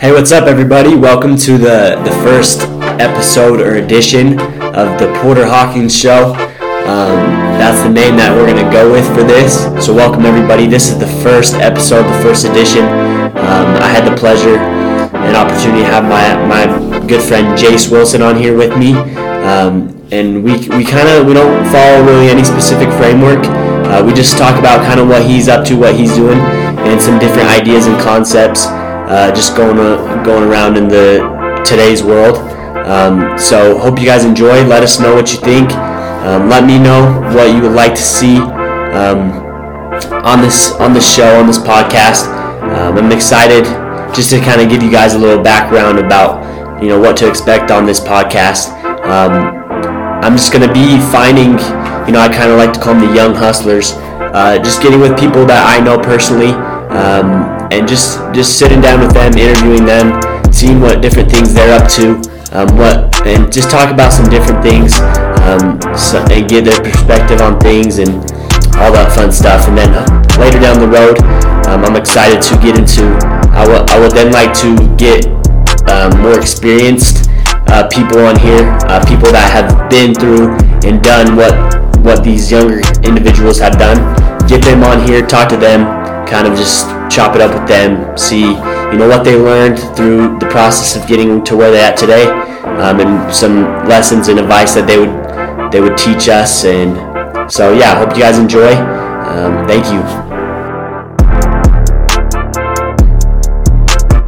Hey, what's up, everybody? Welcome to the, the first episode or edition of the Porter Hawkins Show. Um, that's the name that we're going to go with for this. So, welcome, everybody. This is the first episode, the first edition. Um, I had the pleasure and opportunity to have my, my good friend Jace Wilson on here with me. Um, and we, we kind of we don't follow really any specific framework. Uh, we just talk about kind of what he's up to, what he's doing, and some different ideas and concepts uh, just going uh, going around in the today's world. Um, so hope you guys enjoy. Let us know what you think. Um, let me know what you would like to see um, on this on this show on this podcast. Um, I'm excited just to kind of give you guys a little background about you know what to expect on this podcast. Um, I'm just gonna be finding you know I kind of like to call them the young hustlers. Uh, just getting with people that I know personally um, and just just sitting down with them, interviewing them, seeing what different things they're up to, um, what and just talk about some different things um, so, and get their perspective on things and all that fun stuff. And then uh, later down the road, um, I'm excited to get into. I will, I would then like to get um, more experienced uh, people on here, uh, people that have been through and done what what these younger individuals have done. Get them on here, talk to them, kind of just chop it up with them, see you know what they learned through the process of getting to where they're at today, um, and some lessons and advice that they would they would teach us. And so yeah, hope you guys enjoy. Um, thank you.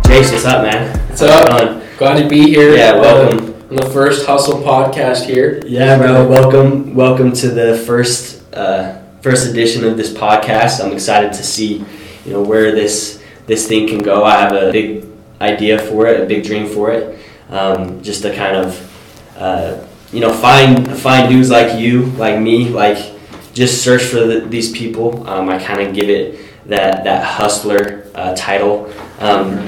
Jace, what's up, man? What's up? Glad to be here. Yeah, welcome. On the first Hustle podcast here. Yeah, bro. Welcome, welcome to the first uh, first edition of this podcast. I'm excited to see, you know, where this this thing can go. I have a big idea for it, a big dream for it. Um, just to kind of, uh, you know, find find dudes like you, like me, like just search for the, these people. Um, I kind of give it that that hustler uh, title. Um,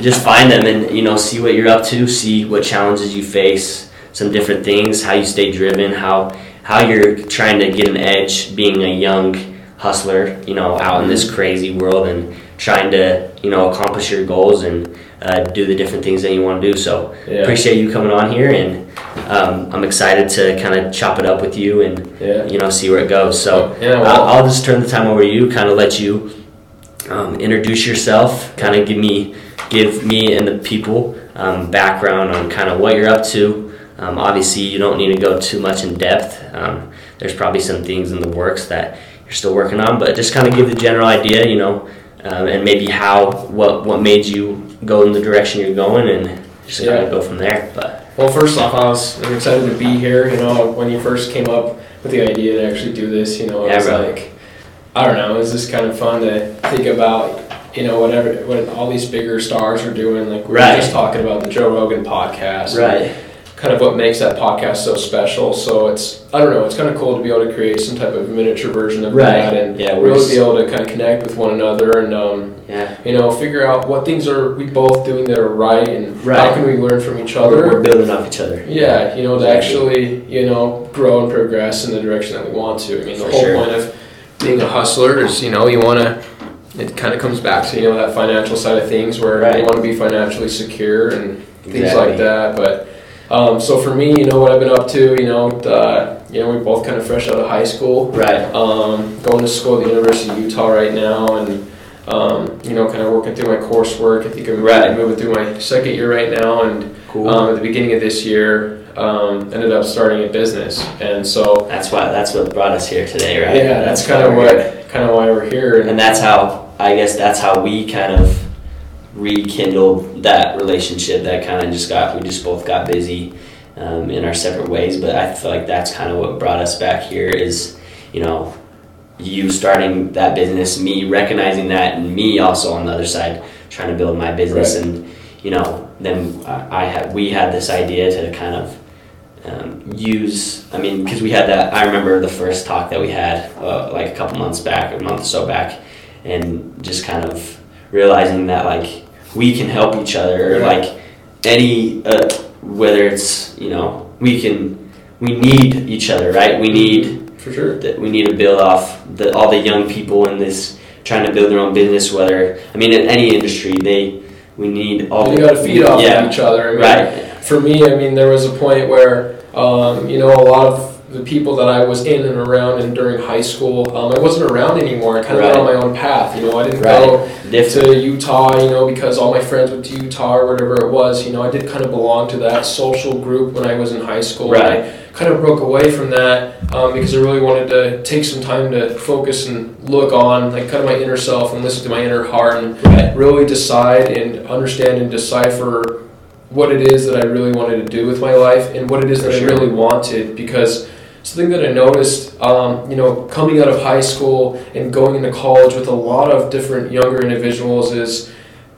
just find them and you know see what you're up to, see what challenges you face, some different things, how you stay driven, how how you're trying to get an edge being a young hustler, you know, out in this crazy world and trying to, you know, accomplish your goals and uh, do the different things that you want to do. So Yeah. appreciate you coming on here and um, I'm excited to kind of chop it up with you and, Yeah. you know, see where it goes. So Yeah, well- I'll, I'll just turn the time over to you, kind of let you um, introduce yourself, kind of give me give me and the people um, background on kind of what you're up to. Um, obviously, you don't need to go too much in depth. Um, there's probably some things in the works that you're still working on, but just kind of give the general idea, you know, um, and maybe how what what made you go in the direction you're going, and just kind of go from there. But Well, first off, I was I'm excited to be here. You know, when you first came up with the idea to actually do this, you know, it Yeah, was bro. like, I don't know, it was just kind of fun to think about, you know, whatever, what all these bigger stars are doing. Like, we Right. were just talking about the Joe Rogan podcast. right, Kind of what makes that podcast so special. So it's, I don't know, it's kind of cool to be able to create some type of miniature version of Right. that and Yeah, really s- be able to kind of connect with one another and, um, yeah, you know, figure out what things are we both doing that are right and how can we learn from each other. we're building off each other. Yeah, you know, to Exactly. actually, you know, grow and progress in the direction that we want to. I mean, the For whole sure. point of being a hustler is, you know, you want to, it kind of comes back to, you know, that financial side of things where Right. you want to be financially secure and things Exactly. like that. But, um, so for me, you know, what I've been up to, you know, uh, you know, we're both kind of fresh out of high school. Right, Um, going to school at the University of Utah right now, and um, you know, kind of working through my coursework. I think I'm Right. moving through my second year right now, and cool. um, at the beginning of this year, um, ended up starting a business, and so that's why that's what brought us here today, right? yeah, that's kind of here. what kind of why we're here. and that's how I guess that's how we kind of rekindled that relationship. That kind of just got we just both got busy um, in our separate ways. But I feel like that's kind of what brought us back here. Is you know you starting that business, me recognizing that, and me also on the other side trying to build my business, Right. and you know then I, I had we had this idea to kind of. Um, use I mean because we had that I remember the first talk that we had uh, like a couple months back a month or so back and just kind of realizing that like we can help each other or Yeah. like any uh, whether it's you know we can we need each other right we need for sure. that we need to build off the all the young people in this trying to build their own business whether I mean in any industry they we need all. You got to feed off yeah, of each other. I mean, right. For me, I mean, there was a point where, um, you know, a lot of the people that I was in and around and during high school, um, I wasn't around anymore. I kind of Right. went on my own path. You know, I didn't Right. go Different. to Utah, you know, because all my friends went to Utah or whatever it was. You know, I did kind of belong to that social group when I was in high school. And Right. I kind of broke away from that um, because I really wanted to take some time to focus and look on, like, kind of my inner self and listen to my inner heart and Right. really decide and understand and decipher what it is that I really wanted to do with my life and what it is For that sure. I really wanted because something that I noticed, um, you know, coming out of high school and going into college with a lot of different younger individuals is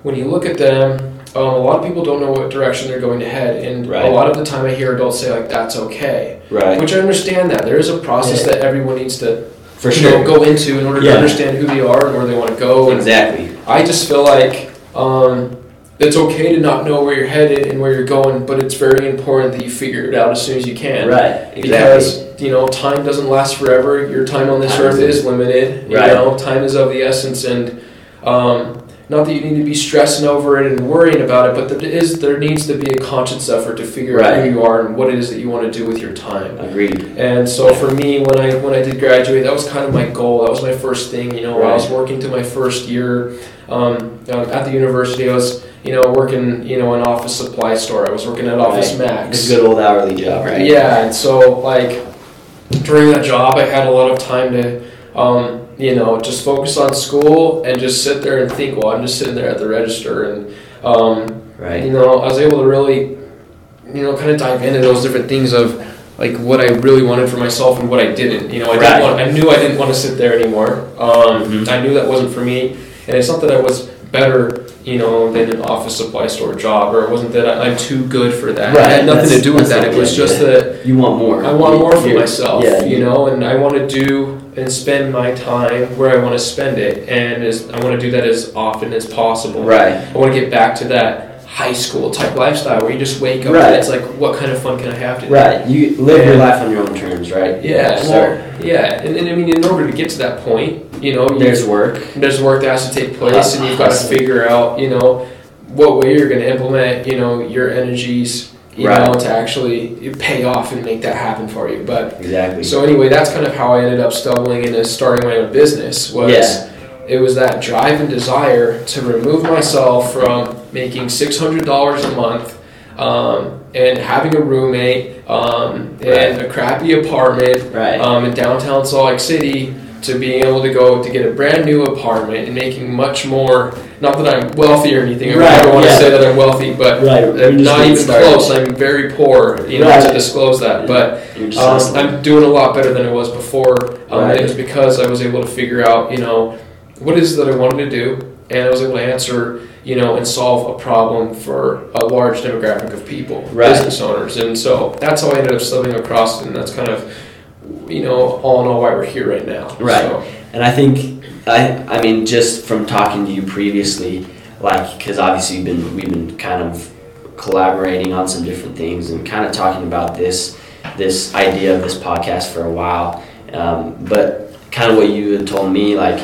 when you look at them, um, a lot of people don't know what direction they're going to head, and Right. a lot of the time I hear adults say like, "That's okay," Right. which I understand that there is a process Yeah. that everyone needs to For you know, go into in order Yeah. to understand who they are and where they want to go, and Exactly. I just feel like um, it's okay to not know where you're headed and where you're going, but it's very important that you figure it out as soon as you can. Right. Exactly. Because you know, time doesn't last forever. Your time on this Time earth is- is limited. You know, time is of the essence, and um, not that you need to be stressing over it and worrying about it, but there is there needs to be a conscious effort to figure out who you are and what it is that you want to do with your time. Agreed. And so for me, when I when I did graduate, that was kind of my goal. That was my first thing. You know, I was working to my first year um, um, at the university. I was you know working you know an office supply store. I was working at Office Right. Max. A good old hourly job, right? Yeah, and so like during that job, I had a lot of time to, um, you know, just focus on school and just sit there and think. Well, I'm just sitting there at the register, and um, Right. you know, I was able to really, you know, kind of dive into those different things of like what I really wanted for myself and what I didn't. You know, I Right. didn't want. I knew I didn't want to sit there anymore. Um, Mhm. I knew that wasn't for me, and it's not that I was better. You know, than an office supply store job, or it wasn't that I, I'm too good for that. It had nothing to do with that's that. It was just that You want more. I want more for You're- myself, Yeah. you know, and I want to do and spend my time where I want to spend it, and as I want to do that as often as possible. Right. I want to get back to that high school type lifestyle where you just wake up Right. and it's like, what kind of fun can I have today? Right. You live your life on your own terms, right? Yeah, So well, yeah, and, and I mean, in order to get to that point, you know, you, there's work. there's work that has to take place, Hustle. and you've got to figure out, you know, what way you're going to implement, you know, your energies, you Right. know, to actually pay off and make that happen for you. But Exactly. so anyway, that's kind of how I ended up stumbling into starting my own business. Was Yeah. it was that drive and desire to remove myself from making six hundred dollars a month um, and having a roommate um, and a crappy apartment Right. um, in downtown Salt Lake City to being able to go to get a brand new apartment and making much more. Not that I'm wealthy or anything. I Right, want yeah. to say that I'm wealthy, but right. I'm not even started. close. I'm very poor, you know, Right. to disclose that. But um. I'm doing a lot better than I was before. Um, Right. It was because I was able to figure out, you know, what it is that I wanted to do, and I was able to answer, you know, and solve a problem for a large demographic of people, business owners, and so that's how I ended up stumbling across, and that's kind of, you know, all in all why we're here right now. Right. So, And I think, I, I mean, just from talking to you previously, like, because obviously we've been, we've been kind of collaborating on some different things and kind of talking about this, this idea of this podcast for a while. Um, but kind of what you had told me, like,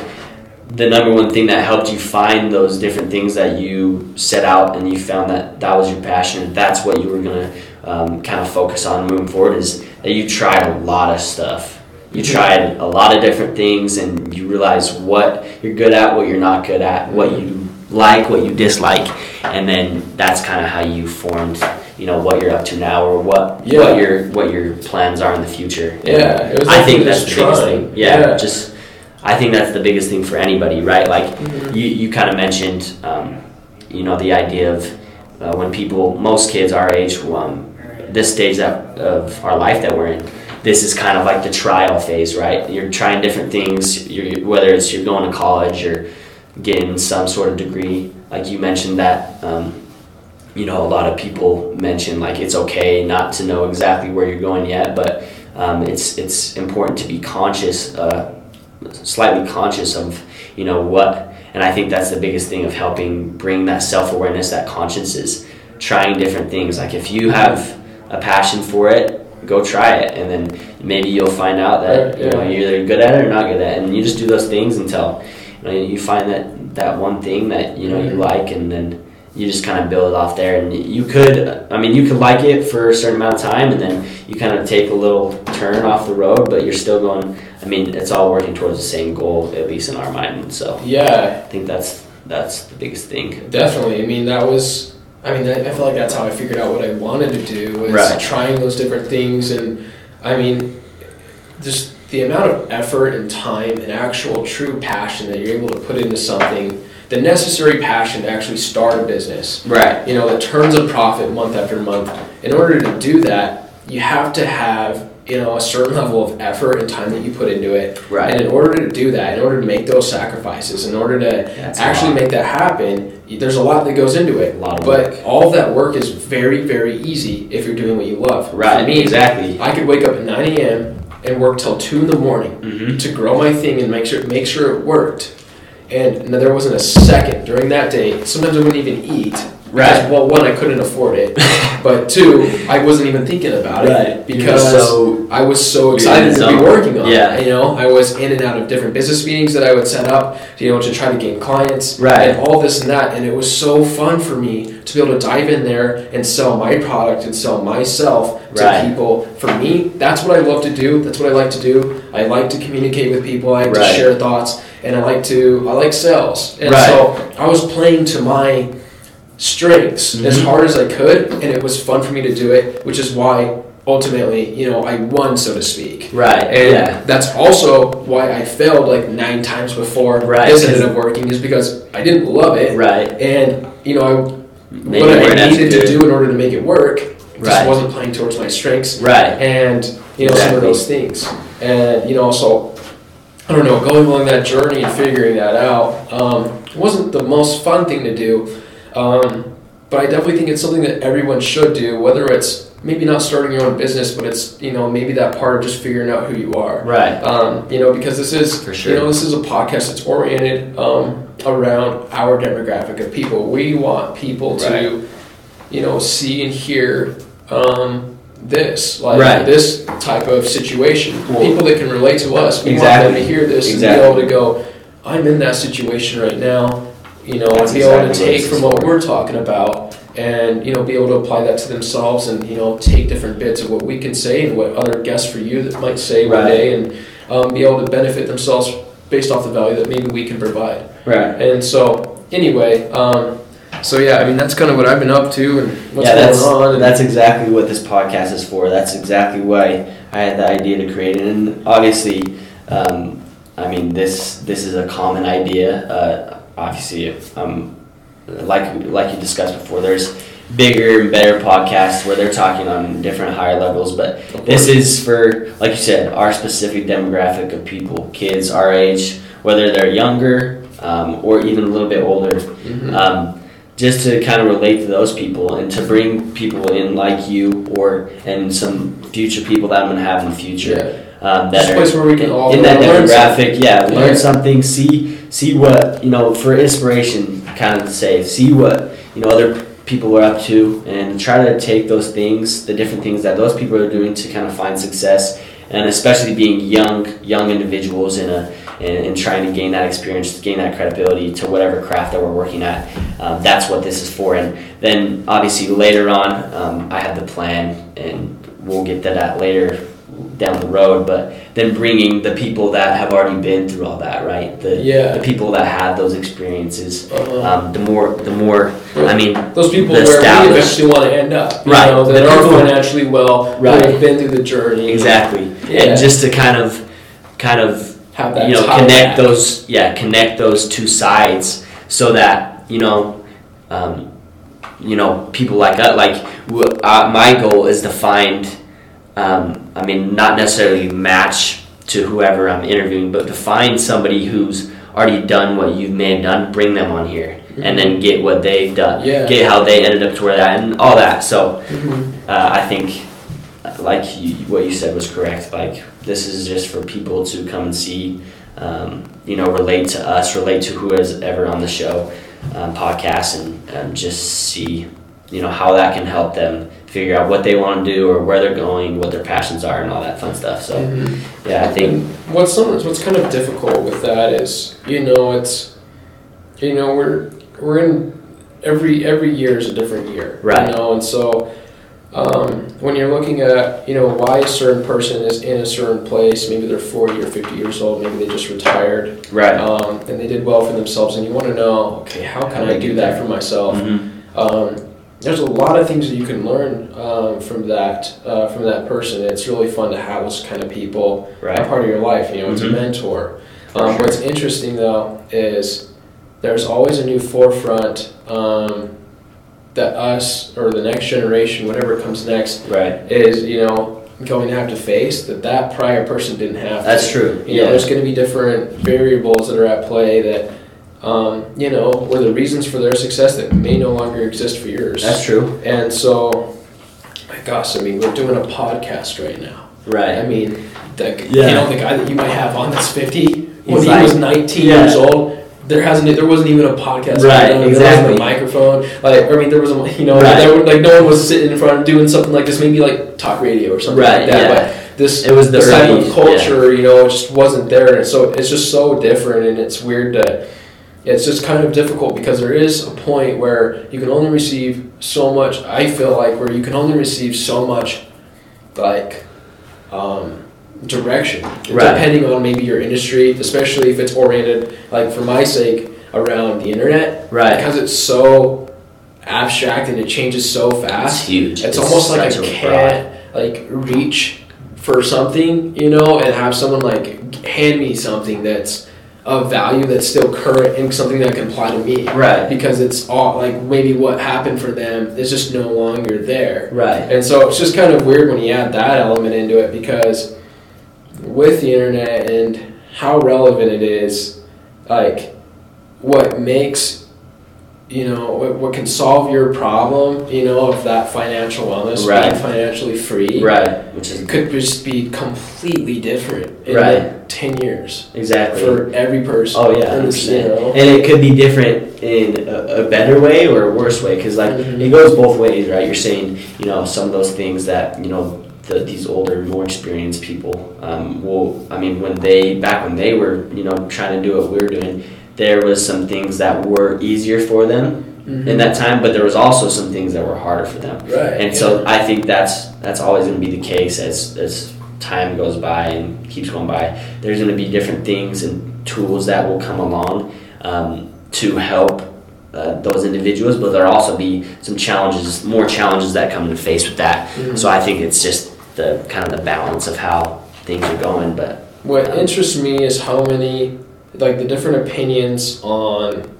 the number one thing that helped you find those different things that you set out and you found that that was your passion, that's what you were going to um, kind of focus on moving forward is that you tried a lot of stuff. You tried a lot of different things and you realize what you're good at, what you're not good at, what you like, what you dislike, and then that's kind of how you formed, you know, what you're up to now or what Yeah. what your what your plans are in the future. Yeah, it was I think that's the biggest trying. thing. Yeah, Yeah. just I think that's the biggest thing for anybody, right? Like Mhm. you, you kind of mentioned, um, you know, the idea of uh, when people, most kids our age, um, this stage that, of our life that we're in, this is kind of like the trial phase, right? You're trying different things, you're, whether it's you're going to college or getting some sort of degree. Like you mentioned that, um, you know, a lot of people mention like it's okay not to know exactly where you're going yet, but um, it's it's important to be conscious, uh, slightly conscious of you know what. And I think that's the biggest thing of helping bring that self awareness, that conscience is trying different things. Like if you have a passion for it, go try it, and then maybe you'll find out that you know you're either good at it or not good at it, and you just do those things until you know you find that that one thing that you know you Mhm. like, and then you just kind of build off there, and you could, I mean, you could like it for a certain amount of time, and then you kind of take a little turn off the road, but you're still going. I mean, it's all working towards the same goal, at least in our mind. So Yeah, I think that's that's the biggest thing. definitely. I mean, that was. I mean, I I feel like that's how I figured out what I wanted to do was Right. trying those different things, and I mean, just the amount of effort and time and actual true passion that you're able to put into something, the necessary passion to actually start a business. Right. you know, that turns a profit month after month. In order to do that, you have to have, you know, a certain level of effort and time that you put into it. Right. And in order to do that, in order to make those sacrifices, in order to That's actually make that happen, there's a lot that goes into it. A lot but work. all of that work is very, very easy if you're doing what you love. Right. For me, exactly. I could wake up at 9 a.m. and work till 2 in the morning hmm to grow my thing and make sure make sure it worked. And there wasn't a second during that day. Sometimes I wouldn't even eat. Because, Right. well, one, I couldn't afford it, but two, I wasn't even thinking about it Right. Because so I was so excited to be working on Yeah. it. You know, I was in and out of different business meetings that I would set up, you know, to try to gain clients Right. and all this and that. And it was so fun for me to be able to dive in there and sell my product and sell myself to Right. people. For me, that's what I love to do. That's what I like to do. I like to communicate with people. I like to share thoughts, and I like to I like sales. And Right. so I was playing to my strengths as Mhm. hard as I could, and it was fun for me to do it, which is why ultimately, you know, I won, so to speak. right. And yeah. that's also why I failed like nine times before Right, this ended up working, is because I didn't love it, Right. and you know, Maybe what I needed to do in order to make it work just wasn't playing towards my strengths Right. and you know some of those things and you know so i don't know going along that journey and figuring that out um, wasn't the most fun thing to do um, but i definitely think it's something that everyone should do whether it's maybe not starting your own business but it's you know maybe that part of just figuring out who you are Right. um, you know because this is For sure. you know this is a podcast that's oriented um, around our demographic of people we want people to Right. you know see and hear um, this like Right. this type of situation Well- people that can relate to us we Exactly. want them to hear this Exactly. and be able to go i'm in that situation right now you know That's be able exactly to take from what we're talking about and you know be able to apply that to themselves and you know take different bits of what we can say and what other guests for you that might say one day and um, be able to benefit themselves based off the value that maybe we can provide Right. and so anyway um, so yeah i mean that's kind of what i've been up to and what's yeah, that's going on and that's exactly what this podcast is for. That's exactly why I had the idea to create it, and obviously, um, I mean this this is a common idea. Uh, obviously, um, like like you discussed before, there's bigger and better podcasts where they're talking on different higher levels, but this is for like you said, our specific demographic of people, kids our age, whether they're younger um, or even a little bit older. Mhm. um, just to kind of relate to those people and to bring people in like you or and some future people that I'm gonna have in the future um, that are place where we can all in that demographic. Yeah, learn Yeah. something. See see what you know for inspiration. Kind of to say, see what you know other people are up to, and try to take those things, the different things that those people are doing to kind of find success, and especially being young young individuals in a and, and trying to gain that experience, gain that credibility to whatever craft that we're working at. Um, that's what this is for. And then obviously later on, um, I have the plan, and we'll get to that later down the road. But then bringing the people that have already been through all that, right? The Yeah. the people that have those experiences. Uh-huh. Um, the more, the more. I mean, those people the where we eventually want to end up, you Right. know, that The are people- financially well, Right. have been through the journey, exactly. Yeah. And just to kind of, kind of have that you know connect those yeah connect those two sides so that you know um, you know people like that. like w- uh, my goal is to find um, i mean not necessarily match to whoever i'm interviewing but to find somebody who's already done what you may have done bring them on here and then get what they've done Yeah. get how they ended up to where that and all that so Mhm. uh, I think, like you, what you said was correct. Like this is just for people to come and see, um, you know, relate to us, relate to who is ever on the show, um, podcast, and um, just see, you know, how that can help them figure out what they want to do or where they're going, what their passions are, and all that fun stuff. So Mhm. yeah, I think what's sometimes what's kind of difficult with that is you know it's you know we're we're in every every year is a different year, Right. You know, and so um, when you're looking at you know why a certain person is in a certain place, maybe they're 40 or 50 years old, maybe they just retired, Right. um, and they did well for themselves, and you want to know, okay, how can How I they do get that there. for myself? Mhm. Um, there's a lot of things that you can learn um, from that uh, from that person. It's really fun to have those kind of people a part of your life. You know, it's Mhm. a mentor. Um, sure. What's interesting though is there's always a new forefront um, that us or the next generation, whatever comes next, Right. is you know going to have to face that that prior person didn't have. to. That's true. You know, Yeah. there's going to be different variables that are at play that, um, you know, were the reasons for their success that may no longer exist for yours. That's true. and so, my gosh, I mean, we're doing a podcast right now. Right. I mean, the, Yeah. you know, the guy that you might have on that's 50, when He's he like- was 19 Yeah. years old, there hasn't, there wasn't even a podcast. Right, on. There exactly. wasn't a microphone. Like, I mean, there was a, you know, Right. there, like no one was sitting in front doing something like this, maybe like talk radio or something Right, like that. yeah. But this It was the this type of culture, you know, it just wasn't there, and so it's just so different, and it's weird to. It's just kind of difficult because there is a point where you can only receive so much. I feel like where you can only receive so much, like, um, direction, Right. depending on maybe your industry, especially if it's oriented, like for my sake, around the internet, Right. because it's so abstract and it changes so fast. It's huge. It's, almost like I can't like reach for something, you know, and have someone like hand me something that's of value that's still current and something that can apply to me. Right. Because it's all like maybe what happened for them is just no longer there. Right. And so it's just kind of weird when you add that element into it because with the internet and how relevant it is, like what makes you know what, what can solve your problem, you know, of that financial wellness, Right. being financially free, Right. Which is could just be completely different in Right. like ten years exactly. for every person. Oh yeah, in this, you 100%. know. and it could be different in a, a better way or a worse way because like Mhm. it goes both ways, right? You're saying you know some of those things that you know the, these older, more experienced people um, will. I mean, when they back when they were you know trying to do what we are doing, there was some things that were easier for them Mhm. in that time, but there was also some things that were harder for them. right, And so I think that's that's always going to be the case as as time goes by and keeps going by. There's going to be different things and tools that will come along um, to help uh, those individuals, but there'll also be some challenges, more challenges that come to face with that. Mhm. So I think it's just the kind of the balance of how things are going. But What interests me is how many, like the different opinions on,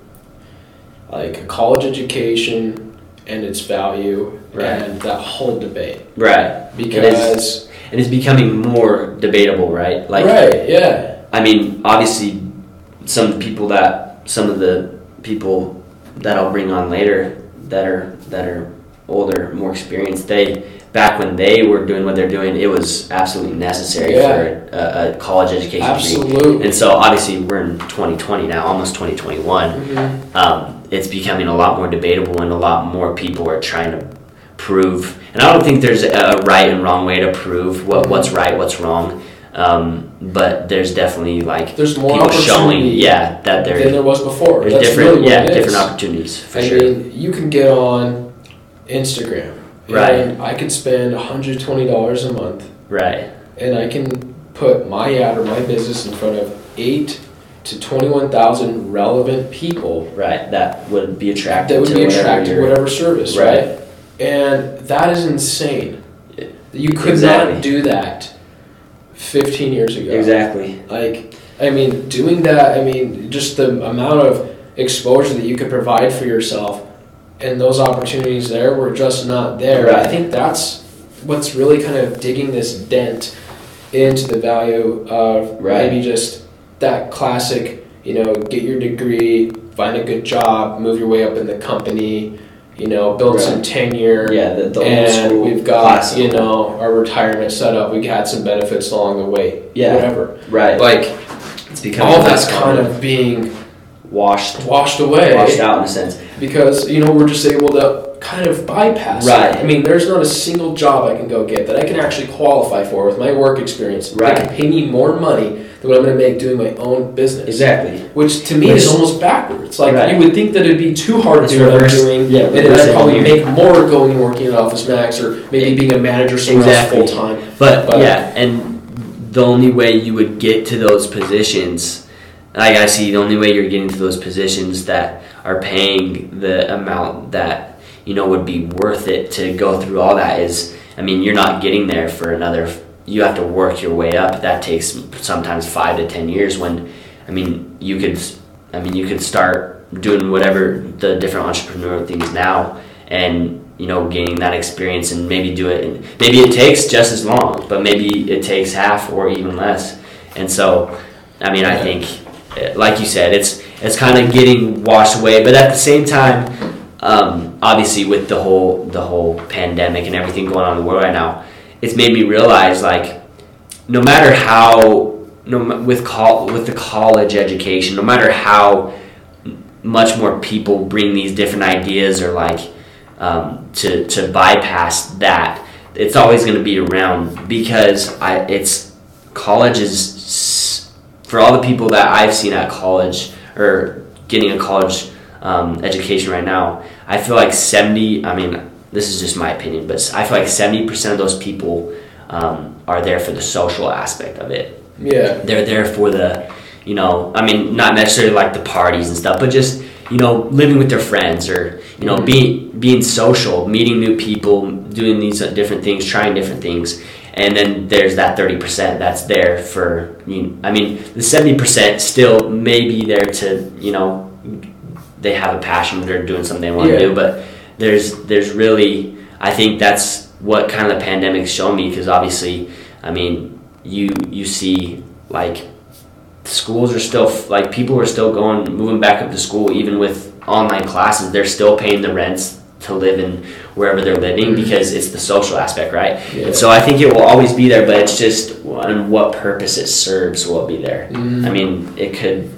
like college education and its value Right. and that whole debate. right, Because and it's becoming more debatable, right? Like right, yeah, I mean, obviously, some people that some of the people that I'll bring on later that are that are older, more experienced, they back when they were doing what they're doing, it was absolutely necessary Yeah. for a, a college education degree. absolutely. And so, obviously, we're in 2020 now, almost 2021. Mhm. Um, it's becoming a lot more debatable, and a lot more people are trying to prove. And I don't think there's a right and wrong way to prove what, what's right, what's wrong. Um, but there's definitely like There's more people showing, yeah, that there than there, was before. there's That's different, really yeah, different opportunities for I sure. mean, you can get on Instagram, Right. I could spend $120 a month right, and I can put my ad or my business in front of eight to twenty-one thousand relevant people right. That would be attractive. that would to be attracted to whatever service, Right. right? And that is insane. You could Exactly. not do that fifteen years ago. Exactly. Like, I mean, doing that. I mean, just the amount of exposure that you could provide for yourself, and those opportunities there were just not there. Right. I think that's what's really kind of digging this dent into the value of Right. maybe just that classic. You know, get your degree, find a good job, move your way up in the company. You know, build Right. some tenure Yeah, the, the old and school we've got classical. you know our retirement set up. We had some benefits along the way. Yeah. whatever. right. Like it's becoming all that's kind of being washed, washed away washed out in a sense. Because you know we're just able to kind of bypass. Right. I mean, there's not a single job I can go get that I can actually qualify for with my work experience. Right. That can pay me more money than what I'm going to make doing my own business. Exactly. Which to me Which- is almost backwards. Like Right. you would think that it'd be too hard to do what I'm doing, yeah, and then I'd probably make more going and working at Office Max or maybe being a manager somewhere Exactly. else full time. But, But- yeah, and the only way you would get to those positions, like I see, the only way you're getting to those positions that are paying the amount that you know would be worth it to go through all that is, I mean, you're not getting there for another. You have to work your way up. That takes sometimes five to ten years. When, I mean, you could, I mean, you could start doing whatever the different entrepreneurial things now, and you know, gaining that experience and maybe do it. And maybe it takes just as long, but maybe it takes half or even less. And so, I mean, I think, like you said, it's it's kind of getting washed away. But at the same time, um, obviously, with the whole the whole pandemic and everything going on in the world right now, it's made me realize like, no matter how no with col- with the college education, no matter how much more people bring these different ideas or like um, to to bypass that. It's always going to be around because I it's college is for all the people that I've seen at college or getting a college um, education right now. I feel like seventy. I mean, this is just my opinion, but I feel like seventy percent of those people um, are there for the social aspect of it Yeah. they're there for the you know i mean not necessarily like the parties and stuff but just you know living with their friends or you know being being social meeting new people doing these different things trying different things and then there's that 30% that's there for you i mean the 70% still may be there to you know they have a passion they're doing something they want to Yeah. do but there's there's really i think that's what kind of the pandemic's shown me because obviously i mean you you see like schools are still like people are still going moving back up to school even with online classes they're still paying the rents to live in wherever they're living Mhm. because it's the social aspect right Yeah. and so i think it will always be there but it's just on what purpose it serves will be there Mm. i mean it could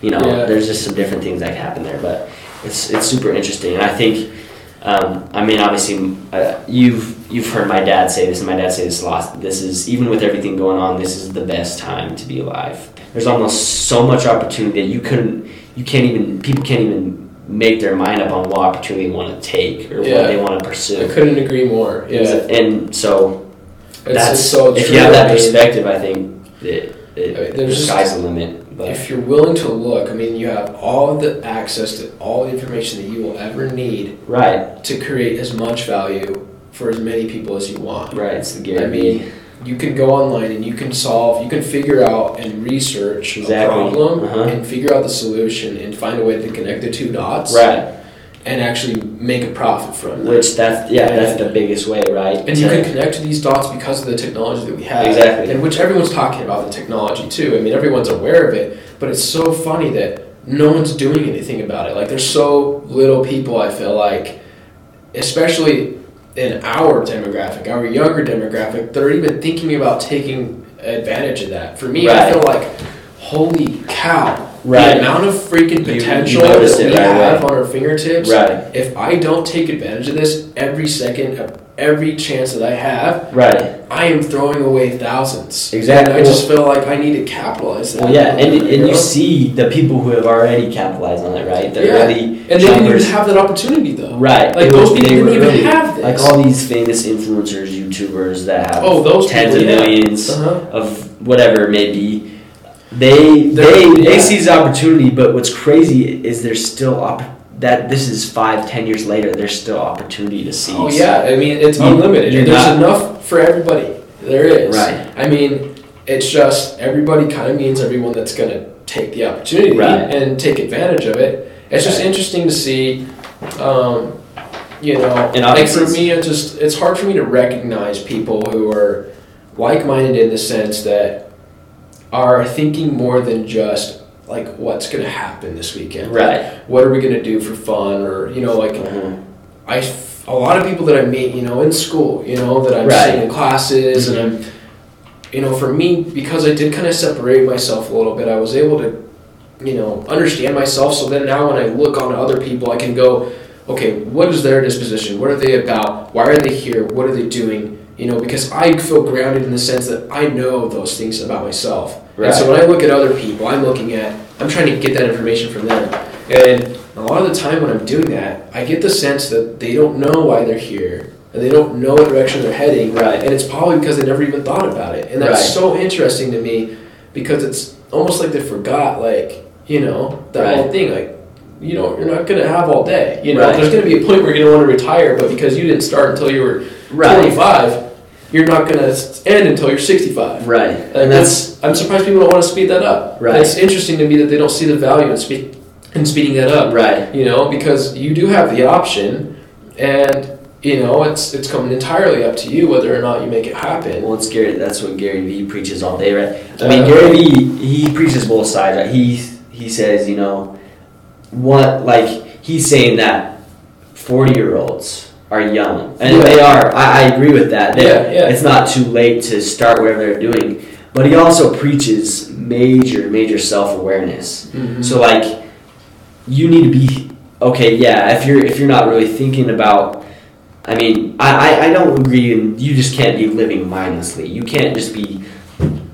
you know Yeah. there's just some different things that can happen there but it's it's super interesting and i think um, I mean, obviously, uh, you've you've heard my dad say this, and my dad say this a lot. This is even with everything going on, this is the best time to be alive. There's almost so much opportunity that you couldn't, you can't even, people can't even make their mind up on what opportunity they want to take or Yeah. what they want to pursue. I couldn't agree more. Yeah. And so It's that's so if you have that perspective, I think it, it I mean, the there's just- sky's the limit. But If you're willing to look, I mean, you have all the access to all the information that you will ever need right, to create as much value for as many people as you want. right, it's the I Gary. mean, you can go online and you can solve, you can figure out and research Exactly. a problem Uh-huh. and figure out the solution and find a way to connect the two dots right, and actually make a profit from that. which that's yeah, that's the biggest way, right? And you can connect to these dots because of the technology that we have. Exactly. And which everyone's talking about the technology too. I mean, everyone's aware of it, but it's so funny that no one's doing anything about it. Like, there's so little people, I feel like, especially in our demographic, our younger demographic, that are even thinking about taking advantage of that. For me, I feel like, holy cow. Right. The amount of freaking You- you potential that we right have away. on our fingertips right, if I don't take advantage of this every second of every chance that I have, right. I am throwing away thousands. Exactly. And I just feel like I need to capitalize that. Well, yeah, and, and know? you see the people who have already capitalized on it, right? The Yeah. and they didn't even have that opportunity though. Right. Like It those was- people didn't even early. have this. Like all these famous influencers, YouTubers that have Oh, those tens people, of yeah. millions Uh-huh. of whatever it may be. They They're- they yeah. they seize the opportunity, but what's crazy is there's still op- that this is five, ten years later. There's still opportunity to see. Oh yeah, I mean it's You- unlimited. There's not- enough for everybody. There is. Right. I mean, it's just everybody kind of means everyone that's gonna take the opportunity Right. and take advantage of it. It's just Right. interesting to see. Um, you know, And like for me, it just it's hard for me to recognize people who are like-minded in the sense that are thinking more than just like what's gonna happen this weekend. Right. What are we gonna do for fun, or you know, like. Mm-hmm. I, f- a lot of people that I meet, you know, in school, you know, that I'm Right. seeing in classes, and I'm, mm-hmm. you know, for me, because I did kind of separate myself a little bit, I was able to, you know, understand myself. So then now when I look on other people, I can go, okay, what is their disposition? What are they about? Why are they here? What are they doing? You know, because I feel grounded in the sense that I know those things about myself. Right. And so when I look at other people, I'm looking at, I'm trying to get that information from them. And a lot of the time when I'm doing that, I get the sense that they don't know why they're here. And they don't know what direction they're heading. Right. And it's probably because they never even thought about it. And that's Right. so interesting to me because it's almost like they forgot, like, you know, that Right. whole thing. Like, you know, you're not going to have all day. You know, there's going to be a point where you're going to want to retire, but because you didn't start until you were Right. 25, you're not going to end until you're 65. Right. And And that's that's I'm surprised people don't want to speed that up. Right. It's interesting to me that they don't see the value in speed in speeding that up. right. You know, because you do have the option, and you know it's it's coming entirely up to you whether or not you make it happen. Well, it's Gary. That's what Gary Vee preaches all day, right? I mean, Uh, Gary Vee he preaches both sides. Right? He he says, you know, what like he's saying that forty year olds are young, and Yeah. they are. I, I agree with that. They- Yeah, yeah. It's not too late to start whatever they're doing, but he also preaches major, major self awareness. Mhm. So like, you need to be okay. Yeah, if you're if you're not really thinking about I mean, I, I, I don't agree, and you just can't be living mindlessly. You can't just be.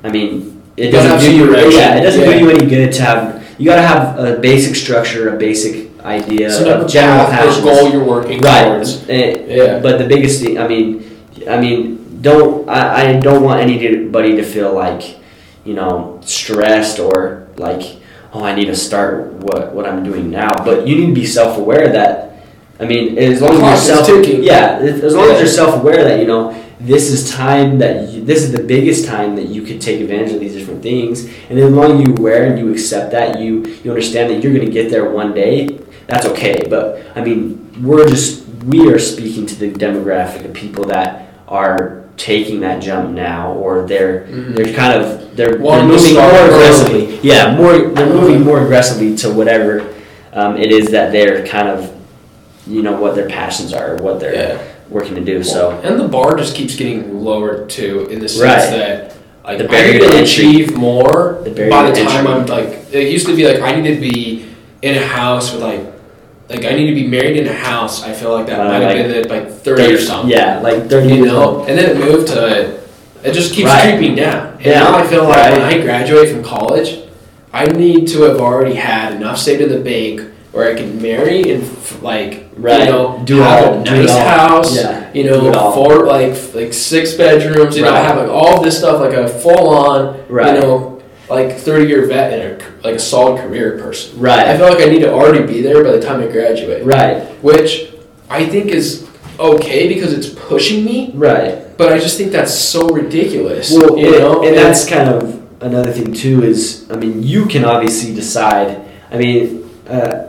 I mean, it doesn't do you. Yeah, it doesn't do you any good to have. You gotta have a basic structure, a basic idea, a of general path, passions. or goal you're working right. towards. Eh, Yeah. But the biggest thing, I mean, I mean, don't I, I don't want anybody to feel like, you know, stressed or like, oh, I need to start what what I'm doing now. But you need to be self aware that. I mean, as long as you're self, yeah, as long yeah. as you're self aware that you know this is time that you, this is the biggest time that you could take advantage of these different things, and as long as you're aware and you accept that, you you understand that you're going to get there one day. That's okay, but I mean, we're just we are speaking to the demographic of people that are taking that jump now, or they're Mhm. they're kind of they're, they're moving more early. aggressively. Yeah, more they're moving more aggressively to whatever um, it is that they're kind of you know what their passions are, or what they're Yeah. working to do. So and the bar just keeps getting lower too, in the sense Right. that like The I barrier need to entry. achieve more The barrier by the time entry. I'm like. It used to be like I need to be in a house with like. Like I need to be married in a house. I feel like that Uh, might have been at like thirty or something. Yeah, like thirty. you know, and then it moved to it just keeps Right. creeping down. And Yeah. now I feel like Right. when I graduate from college, I need to have already had enough saved in the bank where I can marry and f- like Right. you know Do have all- a nice house. Yeah. You know, four like like six bedrooms. You know, Right. have like all this stuff like a full on. Right. You know, like thirty year vet and a, like a solid career person. Right. I feel like I need to already be there by the time I graduate, Right. which I think is okay because it's pushing me. Right. But I just think that's so ridiculous. Well, you and, know, and that's kind of another thing too. Is I mean, you can obviously decide. I mean, uh,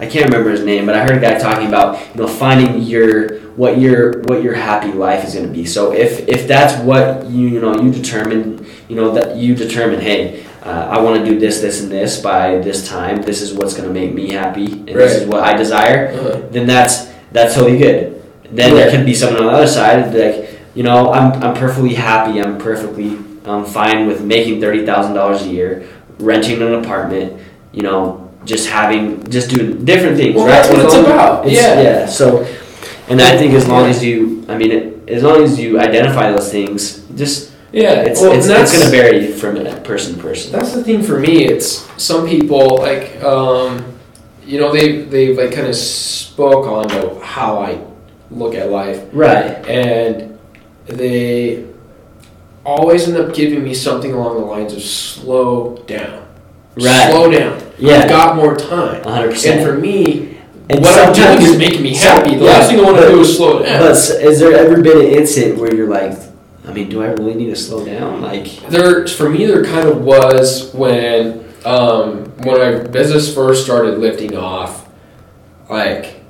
I can't remember his name, but I heard a guy talking about you know finding your what your what your happy life is going to be. So if if that's what you you know you determine you know that you determine, hey. Uh, I want to do this, this, and this by this time. This is what's going to make me happy, and this is what I desire. Uh-huh. then that's that's totally good. Then there Right. could be someone on the other side like, you know, I'm I'm perfectly happy. I'm perfectly um, fine with making thirty thousand dollars a year, renting an apartment. You know, just having just doing different things. Well, right? that's what it's about. it's- Yeah. yeah. So, and I think as long as you, I mean, it, as long as you identify those things, just yeah, it's well, it's, it's going to vary from person to person. That's the thing for me. It's some people like, um, you know, they they like kind of spoke on how I look at life, Right. and they always end up giving me something along the lines of slow down, Right. slow down. Yeah. I've got more time. Hundred And percent. And for me, And what I'm doing is making me so- happy. The yeah, last thing I want to do is slow down. But s- has there ever been an incident where you're like, I mean, do I really need to slow down? Like, there for me there kind of was when um, when my business first started lifting off like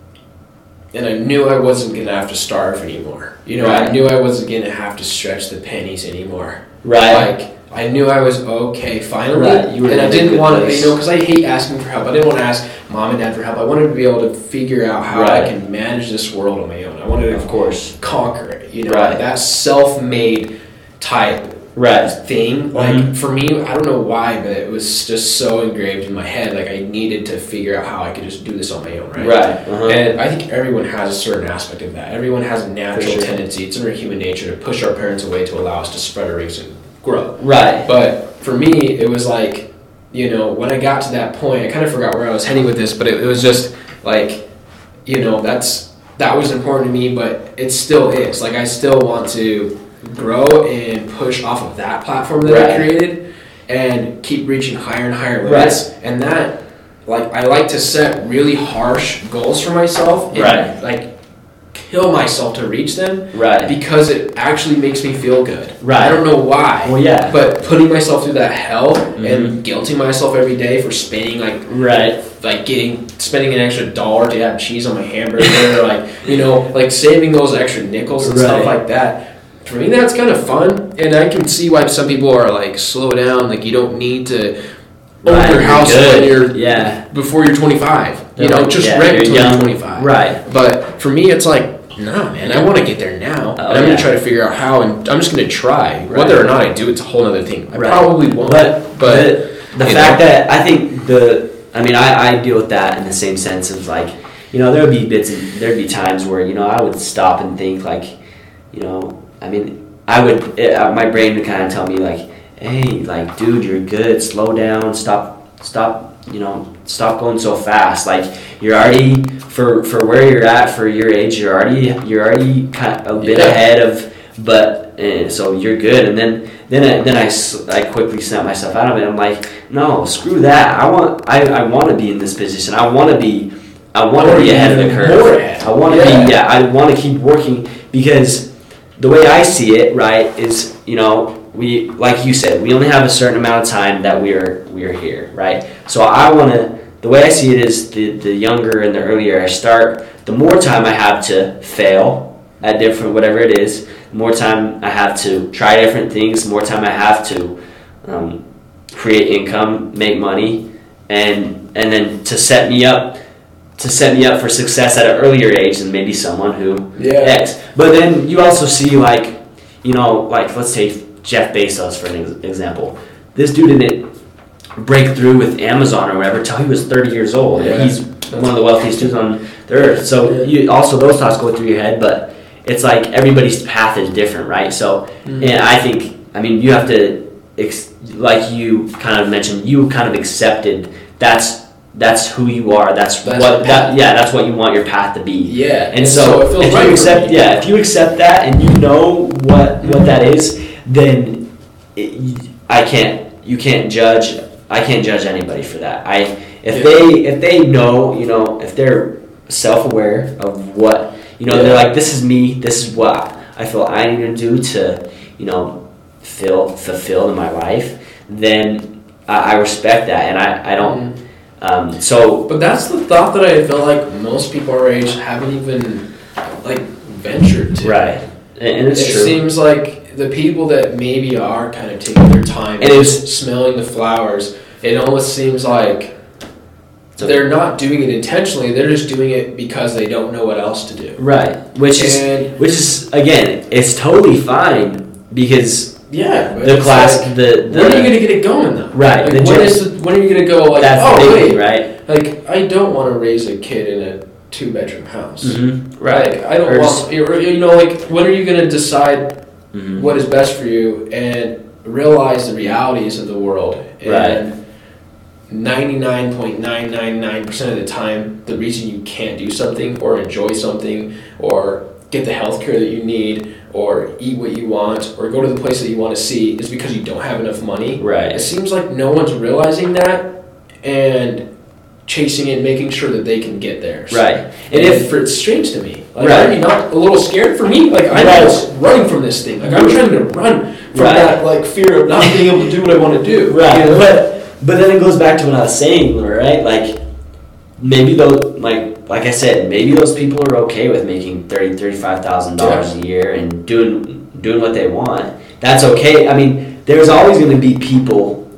and I knew I wasn't gonna have to starve anymore. You know, I knew I wasn't gonna have to stretch the pennies anymore. right? Like I knew I was okay finally, Right, and I didn't want to, you know, because I hate asking for help. I didn't want to ask mom and dad for help. I wanted to be able to figure out how Right. I can manage this world on my own. I wanted to of course. conquer it. You know, Right. that self-made type right thing. Like Mhm. for me, I don't know why, but it was just so engraved in my head. Like I needed to figure out how I could just do this on my own, right? right uh-huh. And I think everyone has a certain aspect of that. Everyone has a natural sure. tendency. It's in our human nature to push our parents away to allow us to spread our wings and grow. right But for me, it was like, you know, when I got to that point, I kind of forgot where I was heading with this, but it, it was just like, you know, that's that was important to me, but it still is. Like, I still want to grow and push off of that platform that I created and keep reaching higher and higher limits. And that, like, I like to set really harsh goals for myself and, Right. like, kill myself to reach them right because it actually makes me feel good. Right. I don't know why. well yeah But putting myself through that hell Mhm. and guilting myself every day for spending like right like getting spending an extra dollar to have cheese on my hamburger or like you know like saving those extra nickels and stuff like that. For me, that's kind of fun, and I can see why some people are like slow down. Like you don't need to own Right, your house good. when you're yeah before you're 25. You They're know, like, just yeah, rent until you're 25. right But for me, it's like, nah, man, I want to get there now. Oh, and I'm yeah. going to try to figure out how, and I'm just going to try. Right. Whether or not I do, it's a whole other thing. I Right. probably won't. But but the, the fact know. that I think the I mean I, I deal with that in the same sense of like you know there would be bits and there'd be times where you know I would stop and think like you know I mean I would it, uh, my brain would kind of tell me like hey like dude you're good. Slow down. Stop stop you know stop going so fast. Like you're already for for where you're at for your age you're already you're already kind of a bit Yeah. ahead of but uh, so you're good. And then then I, then I, I quickly snap myself out of it. I'm like no screw that. I want I, I want to be in this position. I want to be I want to be ahead of the curve. I want to Yeah. be yeah I want to keep working because the way I see it right is you know we like you said we only have a certain amount of time that we are we are here right so I want to the way I see it is the the younger and the earlier I start the more time I have to fail at different whatever it is the more time I have to try different things the more time I have to um, create income make money and and then to set me up to set me up for success at an earlier age than maybe someone who Yeah. X. But then you also see like, you know, like let's take Jeff Bezos for an ex- example. This dude didn't break through with Amazon or whatever till he was 30 years old. Yeah. He's one of the wealthiest dudes on the earth. So you also those thoughts go through your head, but it's like everybody's path is different, right? So Mhm. and I think I mean you have to ex- like you kind of mentioned you kind of accepted that's that's who you are. That's, That's what that yeah, that's what you want your path to be. yeah. And so, it feels if right you accept, yeah, if you accept that and you know what what that is, then it, I can't. You can't judge. I can't judge anybody for that. I if Yeah. they if they know, you know, if they're self aware of what you know, they're like, this is me. This is what I feel I need to do to, you know, feel fulfilled in my life. Then I, I respect that, and I I don't. Mhm. Um, so But that's the thought that I feel like most people our age haven't even like ventured to. right, and, and it's it true. seems like the people that maybe are kind of taking their time And was- smelling the flowers, it almost seems like they're not doing it intentionally. They're just doing it because they don't know what else to do. Right, which is which is again, it's totally fine because yeah, the class, like, the, the when are you gonna get it going though? right, Like, the when is the, when are you gonna go like? that's oh the wait, right? like I don't want to raise a kid in a two bedroom house. Mm-hmm. Like I don't Or want you you know like when are you gonna decide Mhm. what is best for you and realize the realities of the world. And 99.999% of the time, the reason you can't do something or enjoy something or get the health care that you need or eat what you want or go to the place that you want to see is because you don't have enough money. Right. It seems like no one's realizing that and chasing it, making sure that they can get there. right, And and if for, it's strange to me. Like, Right. are you not a little scared for me? Like, I'm Right. just running from this thing. Like, I'm trying to run from Right. that, like, fear of not being able to do what I want to do. right, You know? but but then it goes back to what I was saying, right? Like maybe those like like I said, maybe those people are okay with making thirty thirty five thousand dollars a year and doing doing what they want. That's okay. I mean, there's always going to be people.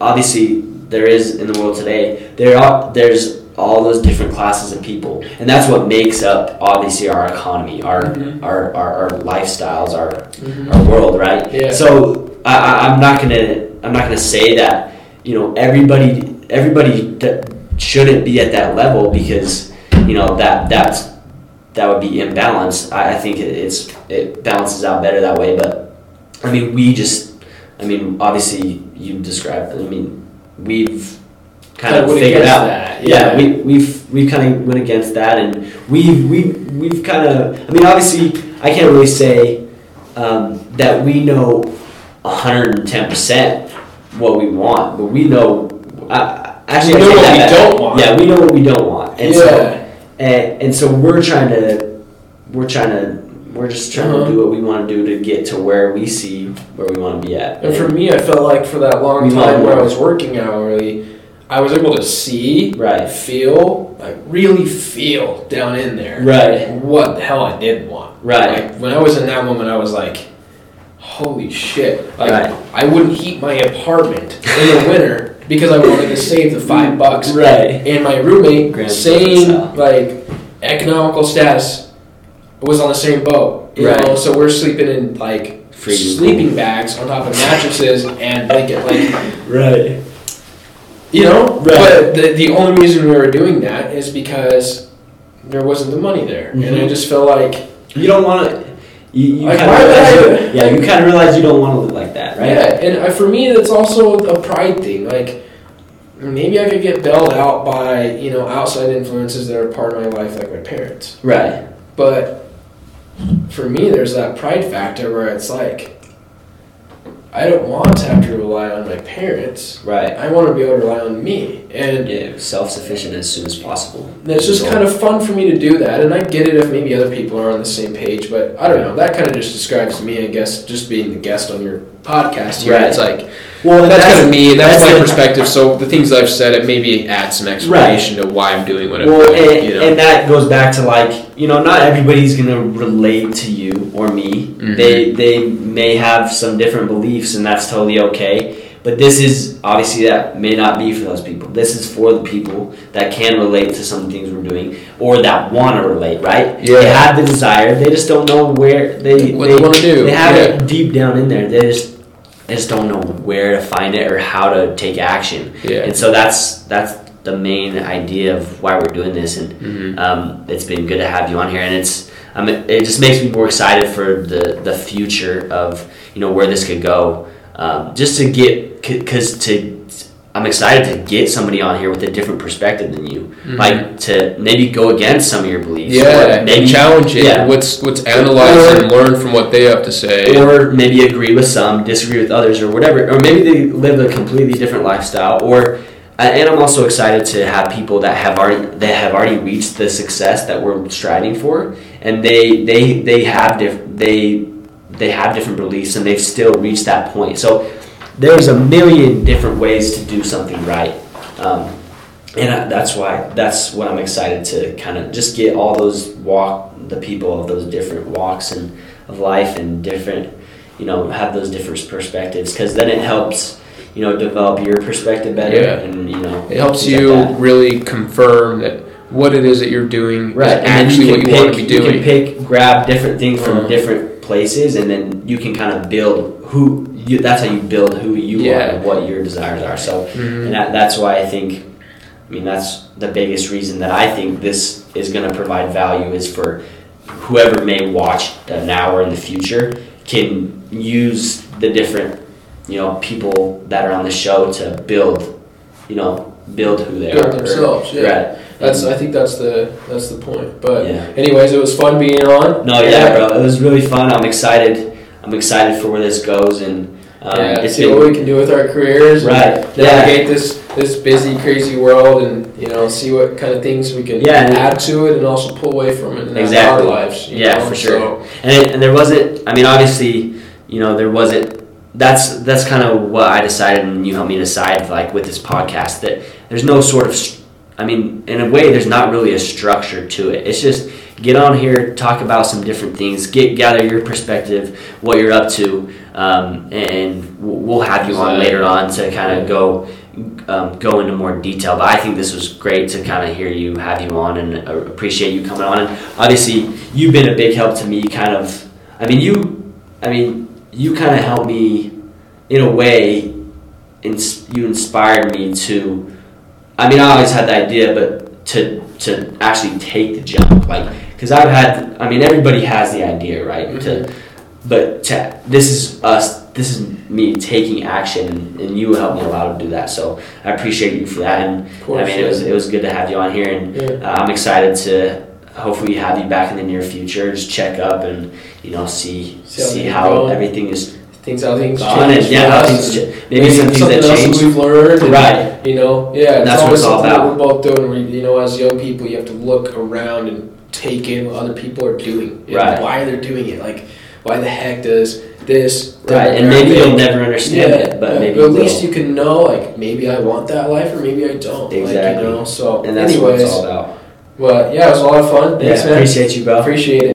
Obviously, there is in the world today. There are there's all those different classes of people, and that's what makes up obviously our economy, our Mhm. our, our, our lifestyles, our Mhm. our world, right? Yeah. So I, I'm not gonna I'm not gonna say that you know everybody everybody shouldn't be at that level because you know that that's that would be imbalanced. I, I think it, it's it balances out better that way. But I mean, we just I mean, obviously you described. I mean, we've kind Kinda figured out. that, Yeah, yeah. we we've we kind of went against that, and we've we we've kind of. I mean, obviously, I can't really say um, that we know hundred and ten percent what we want, but we know. Actually, We know what we back. don't want. Yeah, we know what we don't want, and yeah. so and, and so we're trying to we're trying to we're just trying Uh-huh. to do what we want to do to get to where we see where we want to be at. And for me, I felt like for that long time where I was working hourly, I was able to see, Right. feel, like really feel down in there Right. what the hell I did want. Right. Like when I was in that moment, I was like, holy shit. Like Right. I wouldn't heat my apartment in the winter because I wanted to save the five bucks. Right. And my roommate, Grand same like economical status, was on the same boat. You Right. know, so we're sleeping in like Freezing sleeping bags on top of mattresses and blanket, like Right. You know. Right. But the the only reason we were doing that is because there wasn't the money there, and I just felt like You don't want to. You, you Like, kind of realize you, yeah, you kind of realize you don't want to live like that, right? Yeah, and uh, for me, that's also a pride thing. Like, maybe I could get bailed out by you know outside influences that are part of my life, like my parents. Right. But for me, there's that pride factor where it's like, I don't want to have to rely on my parents. Right. I want to be able to rely on me, and Yeah, self-sufficient as soon as possible. it's just kind of fun for me to do that. And I get it if maybe other people are on the same page, but I don't know. That kind of just describes me, I guess, just being the guest on your podcast here. Right. It's like. well, that's, kind of me, and that's, my the- perspective. So the things I've said, it maybe adds some explanation to why I'm doing what I'm Well, doing. and, you know? and that goes back to like you know, not everybody's gonna relate to you or me. Mhm. They they may have some different beliefs, and that's totally okay. But this is obviously that may not be for those people. This is for the people that can relate to some things we're doing, or that want to relate. Right? Yeah. They have the desire. They just don't know where they What they wanna do, They have yeah. it deep down in there. They just they just don't know where to find it or how to take action. yeah. And so that's that's the main idea of why we're doing this, and Mhm. um, it's been good to have you on here, and it's um, it, it just makes me more excited for the the future of you know where this could go. Um, just to get because to I'm excited to get somebody on here with a different perspective than you, Mhm. like to maybe go against some of your beliefs, yeah, or maybe challenge it. yeah. What's what's analyze Or- and learn from what they have to say. or maybe agree with some, disagree with others, or whatever, or maybe they live a completely different lifestyle. Or and I'm also excited to have people that have already that have already reached the success that we're striving for, and they they they have diff- they they have different beliefs and they've still reached that point. So there's a million different ways to do something right. Um, and I, that's why that's what I'm excited to kind of just get all those walk the people of those different walks and of life and different you know have those different perspectives because then it helps you know develop your perspective better Yeah. and you know it helps things like you really confirm that what it is that you're doing right and actually you what you want to be doing. you can pick grab different things from Uh-huh. different places and then you can kind of build who you that's how you build who you Yeah. are and what your desires are so Mhm. And that, that's why I think, I mean, that's the biggest reason that I think this is going to provide value is for whoever may watch uh, now or in the future can use the different, you know, people that are on the show to build, you know, build who they Build are. or- themselves, yeah. Right. That's I think that's the that's the point. But Yeah. anyways, it was fun being on. No, yeah, bro. It was really fun. I'm excited. I'm excited for where this goes, and um, yeah, see been what we can do with our careers. and right. Yeah. Navigate this this busy, crazy world, and you know, see what kind of things we can Yeah, add to it, and also pull away from it in Exactly. our lives. Yeah, know? for sure. So, and it, and there wasn't i mean obviously you know there wasn't that's that's kind of what i decided and you helped me decide like with this podcast that there's no sort of i mean in a way there's not really a structure to it it's just get on here talk about some different things get gather your perspective what you're up to um, and we'll have you on later on to kind of go um, go into more detail. But I think this was great to kind of hear you, have you on, and uh, appreciate you coming on. And obviously, you've been a big help to me. Kind of, I mean, you, I mean, you kind of helped me in a way. Ins- you inspired me to. I mean, I always had the idea, but to to actually take the jump, like, because I've had. I mean, everybody has the idea, right? To, but to, this is us. This is me taking action, and, and you helped me a lot to do that. So I appreciate you for that. And course, I mean, it was it was good to have you on here, and yeah. uh, I'm excited to hopefully have you back in the near future. Just check up and you know see See how see how going. everything is things how things gone, and yeah, how things ch- maybe some things that else change. we've learned, and, Right. You know, yeah, That's what it's all about. that we're both doing. You know, as young people, you have to look around and take in what other people are doing. and Right. Why they're doing it? Like, why the heck does this? Right, and maybe you'll never understand yeah, it, but maybe at least will. you can know. Like, maybe I want that life, or maybe I don't. Exactly. Like, you know. So, and that's anyways, what it's all about. but yeah, it was a lot of fun. Thanks, yeah, man. appreciate you, bro. Appreciate it.